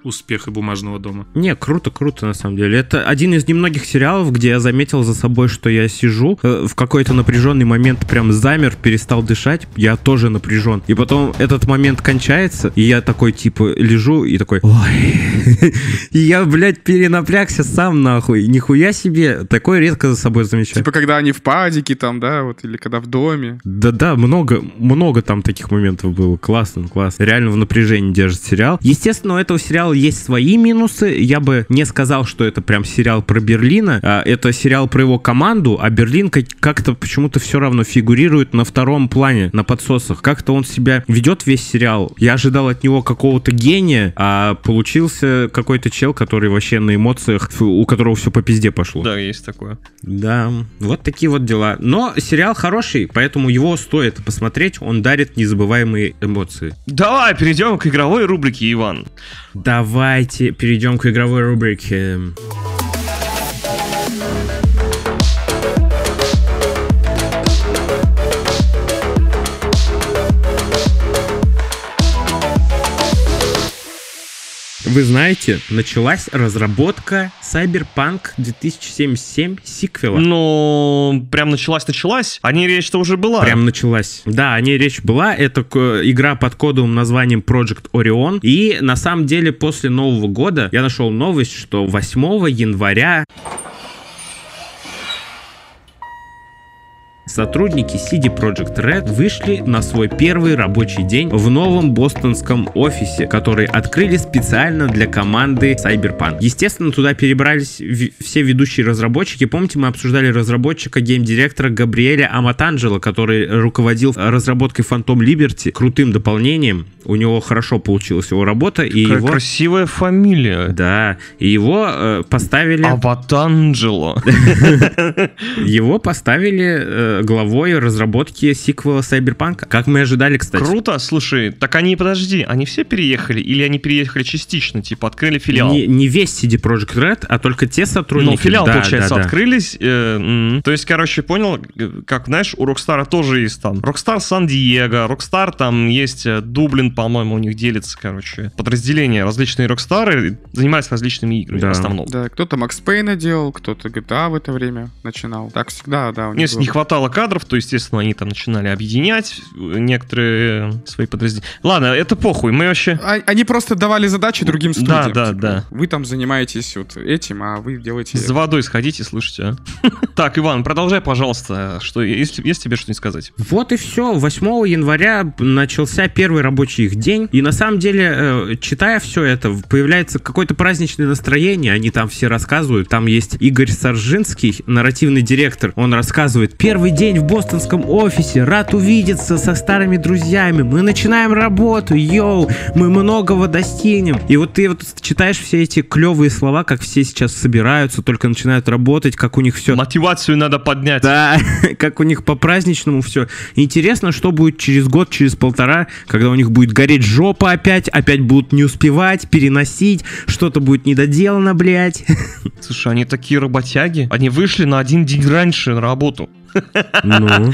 успеха бумажного дома. Не, круто, круто, на самом деле. Это один из немногих сериалов, где я заметил за собой, что я сижу, э, в какой-то напряженный момент прям замер, перестал дышать, я тоже напряжен. И потом этот момент кончается, и я такой, типа, лежу и такой, ой. <laughs> И я, блядь, перенапрягся сам нахуй. Нихуя себе. Такое редко за собой замечаю. Типа, когда они в падике там, да, вот, или когда в доме. Да-да, много, много там таких моментов было. Классно, классно. Реально в напряжении держит сериал. Естественно, у этого сериала есть свои минусы. Я бы не сказал, что это прям сериал про Берлина. А, Это сериал про его команду, а Берлин как- как-то почему-то все равно фигурирует на втором плане, на подсосах. Как-то он себя ведет весь сериал. Я ожидал от него какого-то гения, а получился какой-то чел, который вообще на эмоциях, у которого все по пизде пошло. Да, есть такое. Да, вот такие вот дела. Но сериал хороший, поэтому его стоит посмотреть. Он дарит незабываемые эмоции. Давай перейдем к игровой рубрике, Иван. Давайте перейдем к игровой рубрике. Вы знаете, началась разработка Cyberpunk 2077 сиквела. Ну, прям началась-началась. А не речь-то уже была. Прям началась. Да, о ней речь была. Это к- игра под кодовым названием Project Orion. И на самом деле после Нового года я нашел новость, что 8 января Сотрудники CD Projekt Red вышли на свой первый рабочий день в новом бостонском офисе, который открыли специально для команды Cyberpunk. Естественно, туда перебрались все ведущие разработчики. Помните, мы обсуждали разработчика, гейм-директора Габриэля Аматанджело, который руководил разработкой Phantom Liberty, крутым дополнением. У него хорошо получилась его работа, и Какая его... красивая фамилия. Да, и его э, поставили... Аватанджело. <laughs> Его поставили э, главой разработки сиквела Cyberpunk. Как мы ожидали, кстати. Круто, слушай, так они, подожди, они все переехали или они переехали частично, типа открыли филиал? Не, не весь CD Projekt Red, а только те сотрудники. Ну, филиал, Да, получается, да, да. открылись. э, м. То есть, короче, понял, э, как, знаешь, у Rockstar тоже есть там. Rockstar Сан-Диего, Rockstar там есть э, Дублин, по-моему, у них делится, короче. Подразделения различные Rockstar занимаются различными играми Да. в основном. Да, кто-то Макс Пейна делал, кто-то GTA в это время начинал. Так всегда, да. у них Мне не было. Хватало кадров, то, естественно, они там начинали объединять некоторые свои подразделения. Ладно, это похуй, мы вообще... А- Они просто давали задачи другим студиям. да, типа, да. Вы там занимаетесь вот этим, а вы делаете... За водой сходите, слушайте, а. <laughs> Так, Иван, продолжай, пожалуйста, что, если есть тебе что-нибудь сказать. Вот и все. 8 января начался первый рабочий их день. И на самом деле, э, читая все это, появляется какое-то праздничное настроение. Они там все рассказывают. Там есть Игорь Саржинский, нарративный директор. Он рассказывает. Первый день в бостонском офисе. Рад увидеться со старыми друзьями. Мы начинаем работу. Йоу, мы многого достигнем. И вот ты вот читаешь все эти клевые слова, как все сейчас собираются, только начинают работать, как у них все Мотивацию надо поднять. да, <laughs> как у них по праздничному все. Интересно, что будет через год, через полтора, когда у них будет гореть жопа опять, опять будут не успевать, переносить, что-то будет недоделано, блядь. <laughs> Слушай, они такие работяги. Они вышли на один день раньше на работу. Ну,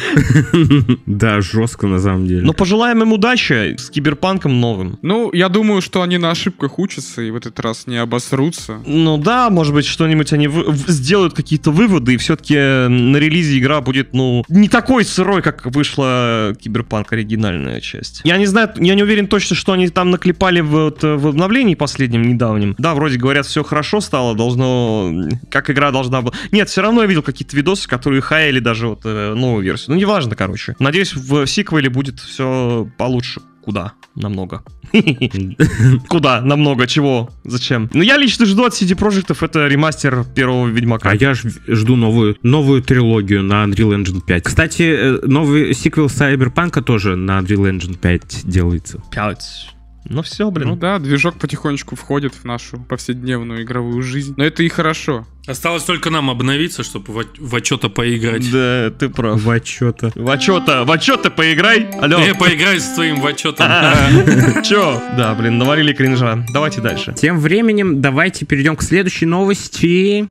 <laughs> да, жестко на самом деле. Но пожелаем им удачи с киберпанком новым. Ну, я думаю, что они на ошибках учатся и в этот раз не обосрутся. Ну да, может быть, что-нибудь они вы- сделают какие-то выводы, и все-таки на релизе игра будет, ну, не такой сырой, как вышла Киберпанк оригинальная часть. Я не знаю, я не уверен точно, что они там наклепали в, вот, в обновлении последнем, недавнем. Да, вроде говорят, все хорошо стало, должно, как игра должна была. Нет, все равно я видел какие-то видосы, которые хаяли даже вот э, новую версию. Ну, неважно, короче. Надеюсь, в сиквеле будет все получше. Куда? Намного. <laughs> Куда? Намного. Чего? Зачем? Ну, я лично жду от CD Projekt это ремастер первого Ведьмака. А я ж- жду новую, новую трилогию на Unreal Engine 5. Кстати, э, новый сиквел Сайберпанка тоже на Unreal Engine 5 делается. Пять. Ну все, блин. Ну да, движок потихонечку входит в нашу повседневную игровую жизнь. Но это и хорошо. Осталось только нам обновиться, чтобы в, в отчета поиграть. Да, ты прав. В отчета. В отчета, в отчета поиграй. Алло. Я поиграю с твоим в отчетом. <laughs> Чё? Да, блин, наварили кринжа. Давайте дальше. Тем временем давайте перейдем к следующей новости.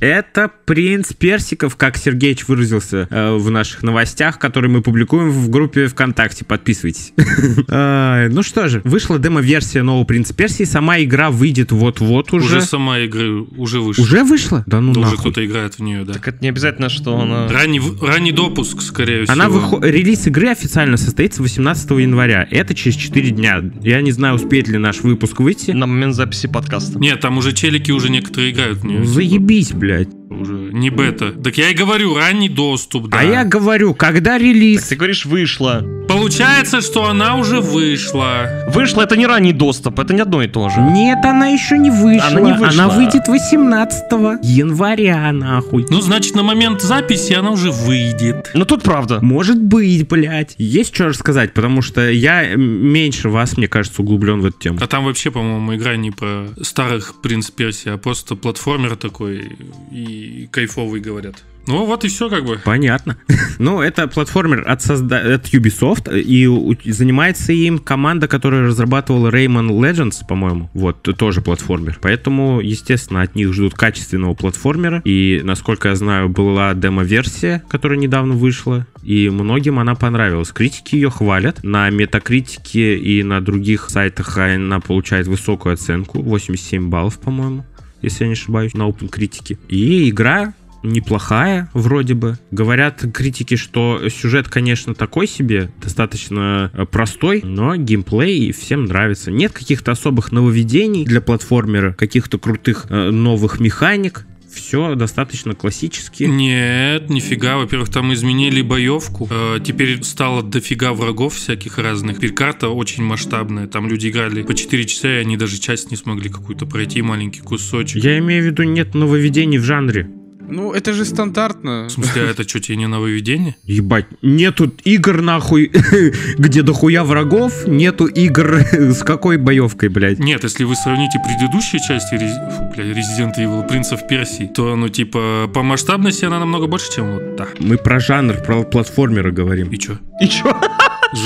Это принц Персиков, как Сергеич выразился э, в наших новостях, которые мы публикуем в группе ВКонтакте. Подписывайтесь. <laughs> Ну что же, вышла демо-версия нового принца Персии. Сама игра выйдет вот-вот уже. Уже сама игры уже вышла. Уже вышла? Да ну Да Уже кто-то играет в нее, да. Так это не обязательно, что она... Ранний, допуск, скорее всего. Она Релиз игры официально состоится 18 января. Это через 4 дня. Я не знаю, успеет ли наш выпуск выйти. На момент записи подкаста. Нет, там уже челики уже некоторые играют в нее. Заебись, блядь. Уже не бета. Так я и говорю, ранний доступ, да. А я говорю, когда релиз? Ты говоришь, вышла. Получается, что она уже вышла. Вышла это не ранний доступ, это не одно и то же. Нет, она еще не вышла. Она не вышла. Она выйдет 18 января, нахуй. Ну, значит, на момент записи она уже выйдет. Ну тут правда. Может быть, блядь. Есть что рассказать, потому что я меньше вас, мне кажется, углублен в эту тему. А там вообще, по-моему, игра не про старых принц Персии, а просто платформер такой и кайфовый, говорят. Ну, вот и все как бы. Понятно. <laughs> ну, это платформер от, созда- от Ubisoft, и занимается им команда, которая разрабатывала Rayman Legends, по-моему. Вот, тоже платформер. Поэтому, естественно, от них ждут качественного платформера. И, насколько я знаю, была демо-версия, которая недавно вышла, и многим она понравилась. Критики ее хвалят. На Метакритике и на других сайтах она получает высокую оценку, 87 баллов, по-моему, если я не ошибаюсь, на Open критике. И игра неплохая, вроде бы. Говорят критики, что сюжет, конечно, такой себе, достаточно э, простой, но геймплей всем нравится. Нет каких-то особых нововведений для платформера, каких-то крутых э, новых механик. Все достаточно классически. Нет, нифига. Во-первых, там изменили боевку. Э, теперь стало дофига врагов всяких разных. Теперь карта очень масштабная. Там люди играли по 4 часа, и они даже часть не смогли какую-то пройти, маленький кусочек. Я имею в виду, нет нововведений в жанре. Ну, это же стандартно. В смысле, а это что, тебе не нововведение? Ебать, нету игр нахуй, <laughs> где дохуя врагов, нету игр <laughs> с какой боевкой, блядь. Нет, если вы сравните предыдущие части фу, бля, Resident Evil, Принцев Персии, то, ну, типа, по масштабности она намного больше, чем вот та. Мы про жанр, про платформеры говорим. И чё? <laughs> И чё?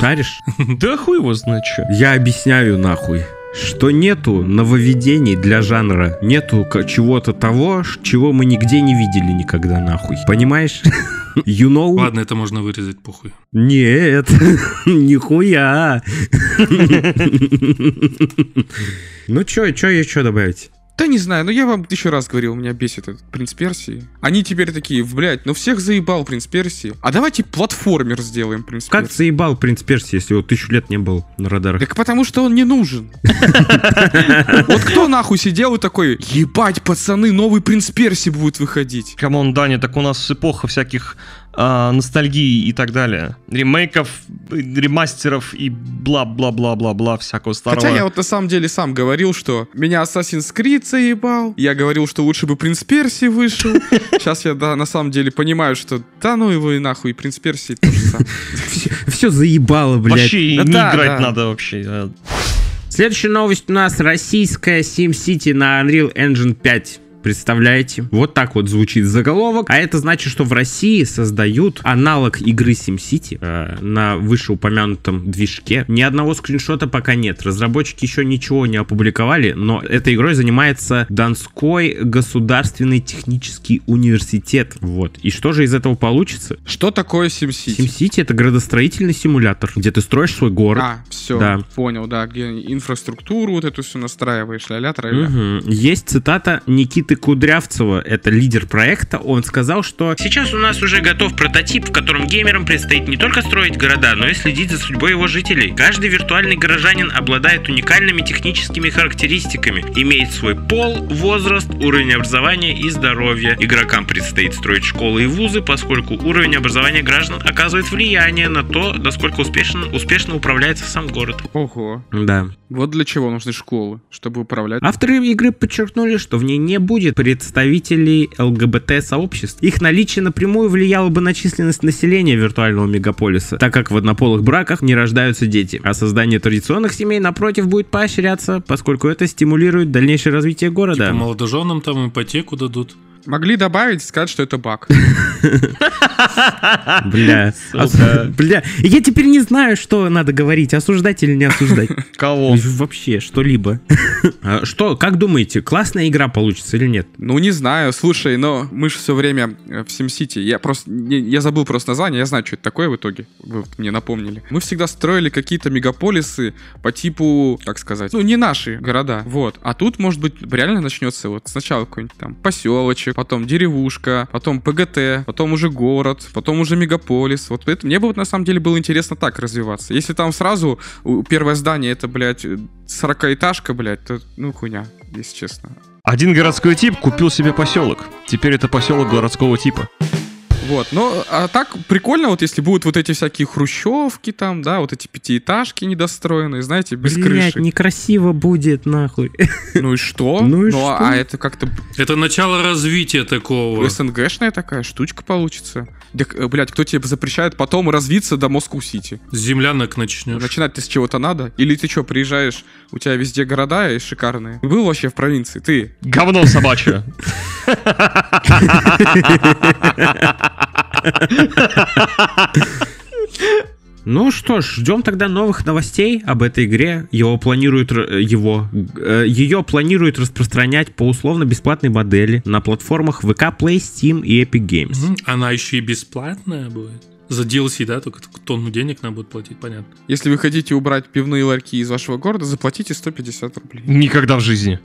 Шаришь? Да хуй его знает чё. Я объясняю нахуй, что нету нововведений для жанра, нету чего-то того, чего мы нигде не видели никогда нахуй. Понимаешь? <laughs> You know? Ладно, это можно вырезать, похуй. Нет, <laughs> нихуя. <laughs> Ну чё, чё еще добавить? Да не знаю, ну я вам еще раз говорил, меня бесит этот принц Персии. Они теперь такие, блядь, ну всех заебал принц Персии. А давайте платформер сделаем принц Как Персии. заебал принц Персии, если его тысячу лет не был на радарах? Так потому что он не нужен. <laughs> Вот кто нахуй сидел и такой, ебать, пацаны, новый принц Персии будет выходить. Come on, Даня, так у нас эпоха всяких а, ностальгии и так далее. Ремейков, ремастеров и бла-бла-бла-бла-бла всякого старого. Хотя я вот на самом деле сам говорил, что меня Assassin's Creed заебал. Я говорил, что лучше бы Принц Персии вышел. <laughs> Сейчас я, да, на самом деле понимаю, что да ну его и нахуй, и Принц сам. Все заебало, блядь. Вообще не играть надо вообще. э. Следующая новость у нас российская SimCity на Unreal Engine 5. Представляете? Вот так вот звучит заголовок. А это значит, что в России создают аналог игры SimCity э, на вышеупомянутом движке. Ни одного скриншота пока нет. Разработчики еще ничего не опубликовали, но этой игрой занимается Донской государственный технический университет. Вот. И что же из этого получится? Что такое SimCity? SimCity это градостроительный симулятор, где ты строишь свой город. А, все, Да. понял, да, где инфраструктуру вот эту все настраиваешь, ля-ля, тра-ля. Мгм. Есть цитата Никиты Кудрявцева, это лидер проекта. Он сказал, что сейчас у нас уже готов прототип, в котором геймерам предстоит не только строить города, но и следить за судьбой его жителей. Каждый виртуальный горожанин обладает уникальными техническими характеристиками, имеет свой пол, возраст, уровень образования и здоровья. Игрокам предстоит строить школы и вузы, поскольку уровень образования граждан оказывает влияние на то, насколько успешно, успешно управляется сам город. Ого. Да. Вот для чего нужны школы, чтобы управлять. Авторы игры подчеркнули, что в ней не будет представителей ЛГБТ-сообществ. Их наличие напрямую влияло бы на численность населения виртуального мегаполиса, так как в однополых браках не рождаются дети, а создание традиционных семей, напротив, будет поощряться, поскольку это стимулирует дальнейшее развитие города. Типа молодоженам там ипотеку дадут. Могли добавить и сказать, что это баг. <laughs> Бля. Бля. Я теперь не знаю, что надо говорить, осуждать или не осуждать. <laughs> Кого? Вообще, что-либо. <laughs> А Что, как думаете, классная игра получится или нет? Ну, не знаю, слушай, но мы же все время э, в SimCity, я просто, я забыл просто название, я знаю, что это такое в итоге, вы мне напомнили. Мы всегда строили какие-то мегаполисы по типу, как сказать, ну, не наши города, вот. А тут, может быть, реально начнется вот сначала какой-нибудь там поселочек, потом деревушка, потом ПГТ, потом уже город, потом уже мегаполис. Вот это, мне бы вот на самом деле было интересно так развиваться. Если там сразу первое здание это, блядь, 40-этажка, блядь, то, ну, хуйня, если честно. Один городской тип купил себе поселок. Теперь это поселок городского типа. Вот, но а так прикольно, вот если будут вот эти всякие хрущевки там, да, вот эти пятиэтажки недостроенные, знаете, без Блять, крыши. некрасиво будет, нахуй. Ну и что? <laughs> Ну и а- что? А это как-то Это начало развития такого. СНГшная такая штучка получится. Э, блядь, кто тебе запрещает потом развиться до Москву-Сити? С землянок начнешь. Начинать ты с чего-то надо? Или ты что, приезжаешь, у тебя везде города и шикарные? Был вообще в провинции? Ты? Говно собачье. <laughs> Ну что ж, ждем тогда новых новостей об этой игре. Его планируют, р- его, э, ее планируют распространять по условно-бесплатной модели на платформах VK Play, Steam и Epic Games. Она еще и бесплатная будет. За DLC, да, только тонну денег надо будет платить, понятно. Если вы хотите убрать пивные ларьки из вашего города, заплатите 150 рублей. Никогда в жизни.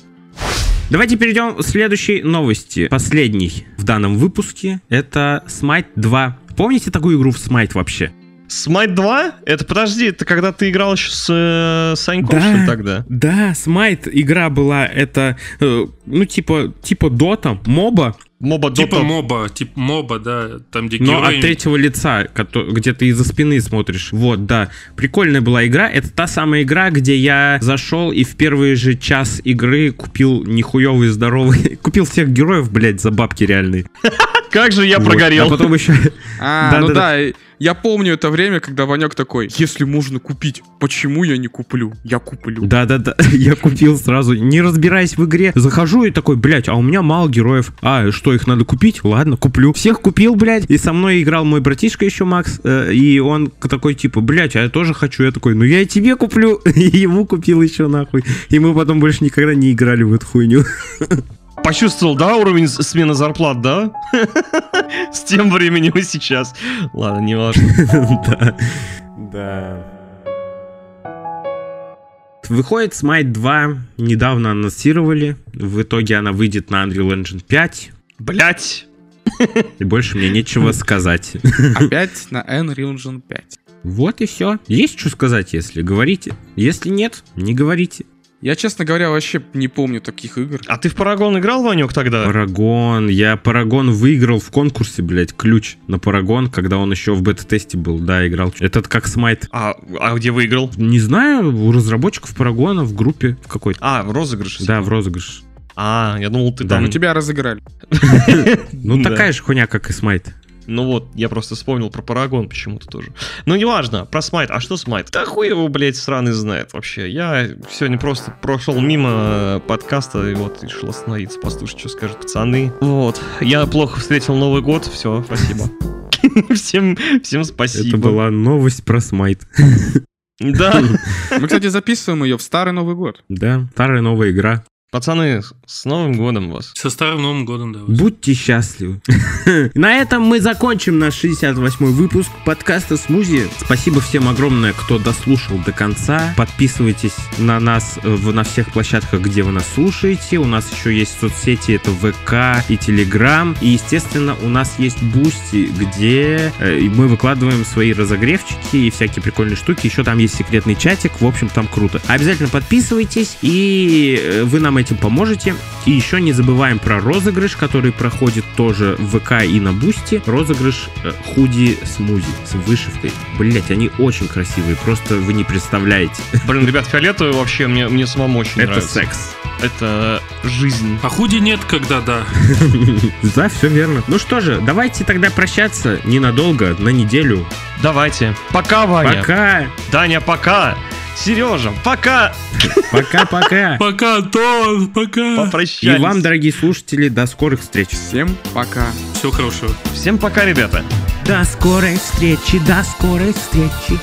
Давайте перейдем к следующей новости. Последней в данном выпуске. Это Smite 2. Помните такую игру в Smite вообще? Smite 2? Это, подожди, это когда ты играл еще с э, Саньком, Да. что ли, тогда? Да, Smite игра была, это, э, ну, типа, типа Дота, моба, Моба Типа Дота. моба, типа моба, да, там где но герои... от третьего лица, где ты из-за спины смотришь. Вот, да. Прикольная была игра. Это та самая игра, где я зашел и в первый же час игры купил нихуевый здоровый... <laughs> Купил всех героев, блядь, за бабки реальные. <laughs> Как же я Вот. прогорел. А потом еще... <laughs> А, Да, ну да, я помню это время, когда Ванек такой, если можно купить, почему я не куплю? Я куплю. Да-да-да, <laughs> я купил сразу, не разбираясь в игре. Захожу и такой, блядь, а у меня мало героев. А, что, их надо купить? Ладно, куплю. Всех купил, блядь. И со мной играл мой братишка еще, Макс. э, и он такой, типа, блядь, а я тоже хочу. Я такой, ну я и тебе куплю. <laughs> И ему купил еще, нахуй. И мы потом больше никогда не играли в эту хуйню. Почувствовал, да, уровень смены зарплат, да? С тем временем и сейчас. Ладно, не важно. <laughs> Да. Да. Выходит Smite 2, недавно анонсировали. В итоге она выйдет на Unreal Engine 5. Блять! И больше мне нечего сказать. Опять на Unreal Engine 5. Вот и все. Есть что сказать, если говорите. Если нет, не говорите. Я, честно говоря, вообще не помню таких игр. А ты в Парагон играл, Ванек, тогда? Парагон. Я Парагон выиграл в конкурсе, блядь, ключ на Парагон, когда он еще в бета-тесте был. Да, играл. Этот как Смайт. А, а где выиграл? Не знаю, у разработчиков Парагона в группе в какой-то. А, в розыгрыш. Да, в розыгрыш. А, я думал, ты Да, там... Ну, тебя разыграли. <laughs> Ну, такая же хуйня, как и Смайт. Ну вот, я просто вспомнил про Парагон почему-то тоже. Ну, неважно, про Смайт. А что Смайт? Да хуй его, блядь, сраный знает вообще. Я сегодня просто прошел мимо подкаста и вот решил остановиться, послушать, что скажут пацаны. Вот. Я плохо встретил Новый год. Все, спасибо. <laughs> Всем, всем спасибо. Это была новость про Смайт. Да. <laughs> Мы, кстати, записываем ее в старый Новый год. Да, старая новая игра. Пацаны, с Новым годом вас. Со Старым Новым годом, да. Будьте счастливы. <laughs> На этом мы закончим наш 68-й выпуск подкаста «Смузи». Спасибо всем огромное, кто дослушал до конца. Подписывайтесь на нас в, на всех площадках, где вы нас слушаете. У нас еще есть соцсети, это ВК и Телеграм. И, естественно, у нас есть Boosty, где э, мы выкладываем свои разогревчики и всякие прикольные штуки. Еще там есть секретный чатик. В общем, там круто. Обязательно подписывайтесь, и э, вы нам этим поможете. И еще не забываем про розыгрыш, который проходит тоже в ВК и на Boosty. Розыгрыш э, худи смузи с вышивкой. Блять, они очень красивые, просто вы не представляете. <laughs> Блин, ребят, фиолетовый вообще мне, мне самому очень Это нравится. секс. Это жизнь. А худи нет, когда да. <laughs> Да, все верно. Ну что же, давайте тогда прощаться ненадолго, на неделю. Давайте. Пока, Ваня. Пока! Даня, пока. Сережа, пока. Пока-пока! Пока, Антон, пока. И Попрощались. вам, дорогие слушатели, до скорых встреч. Всем пока. Всего хорошего. Всем пока, ребята. До скорой встречи, до скорой встречи.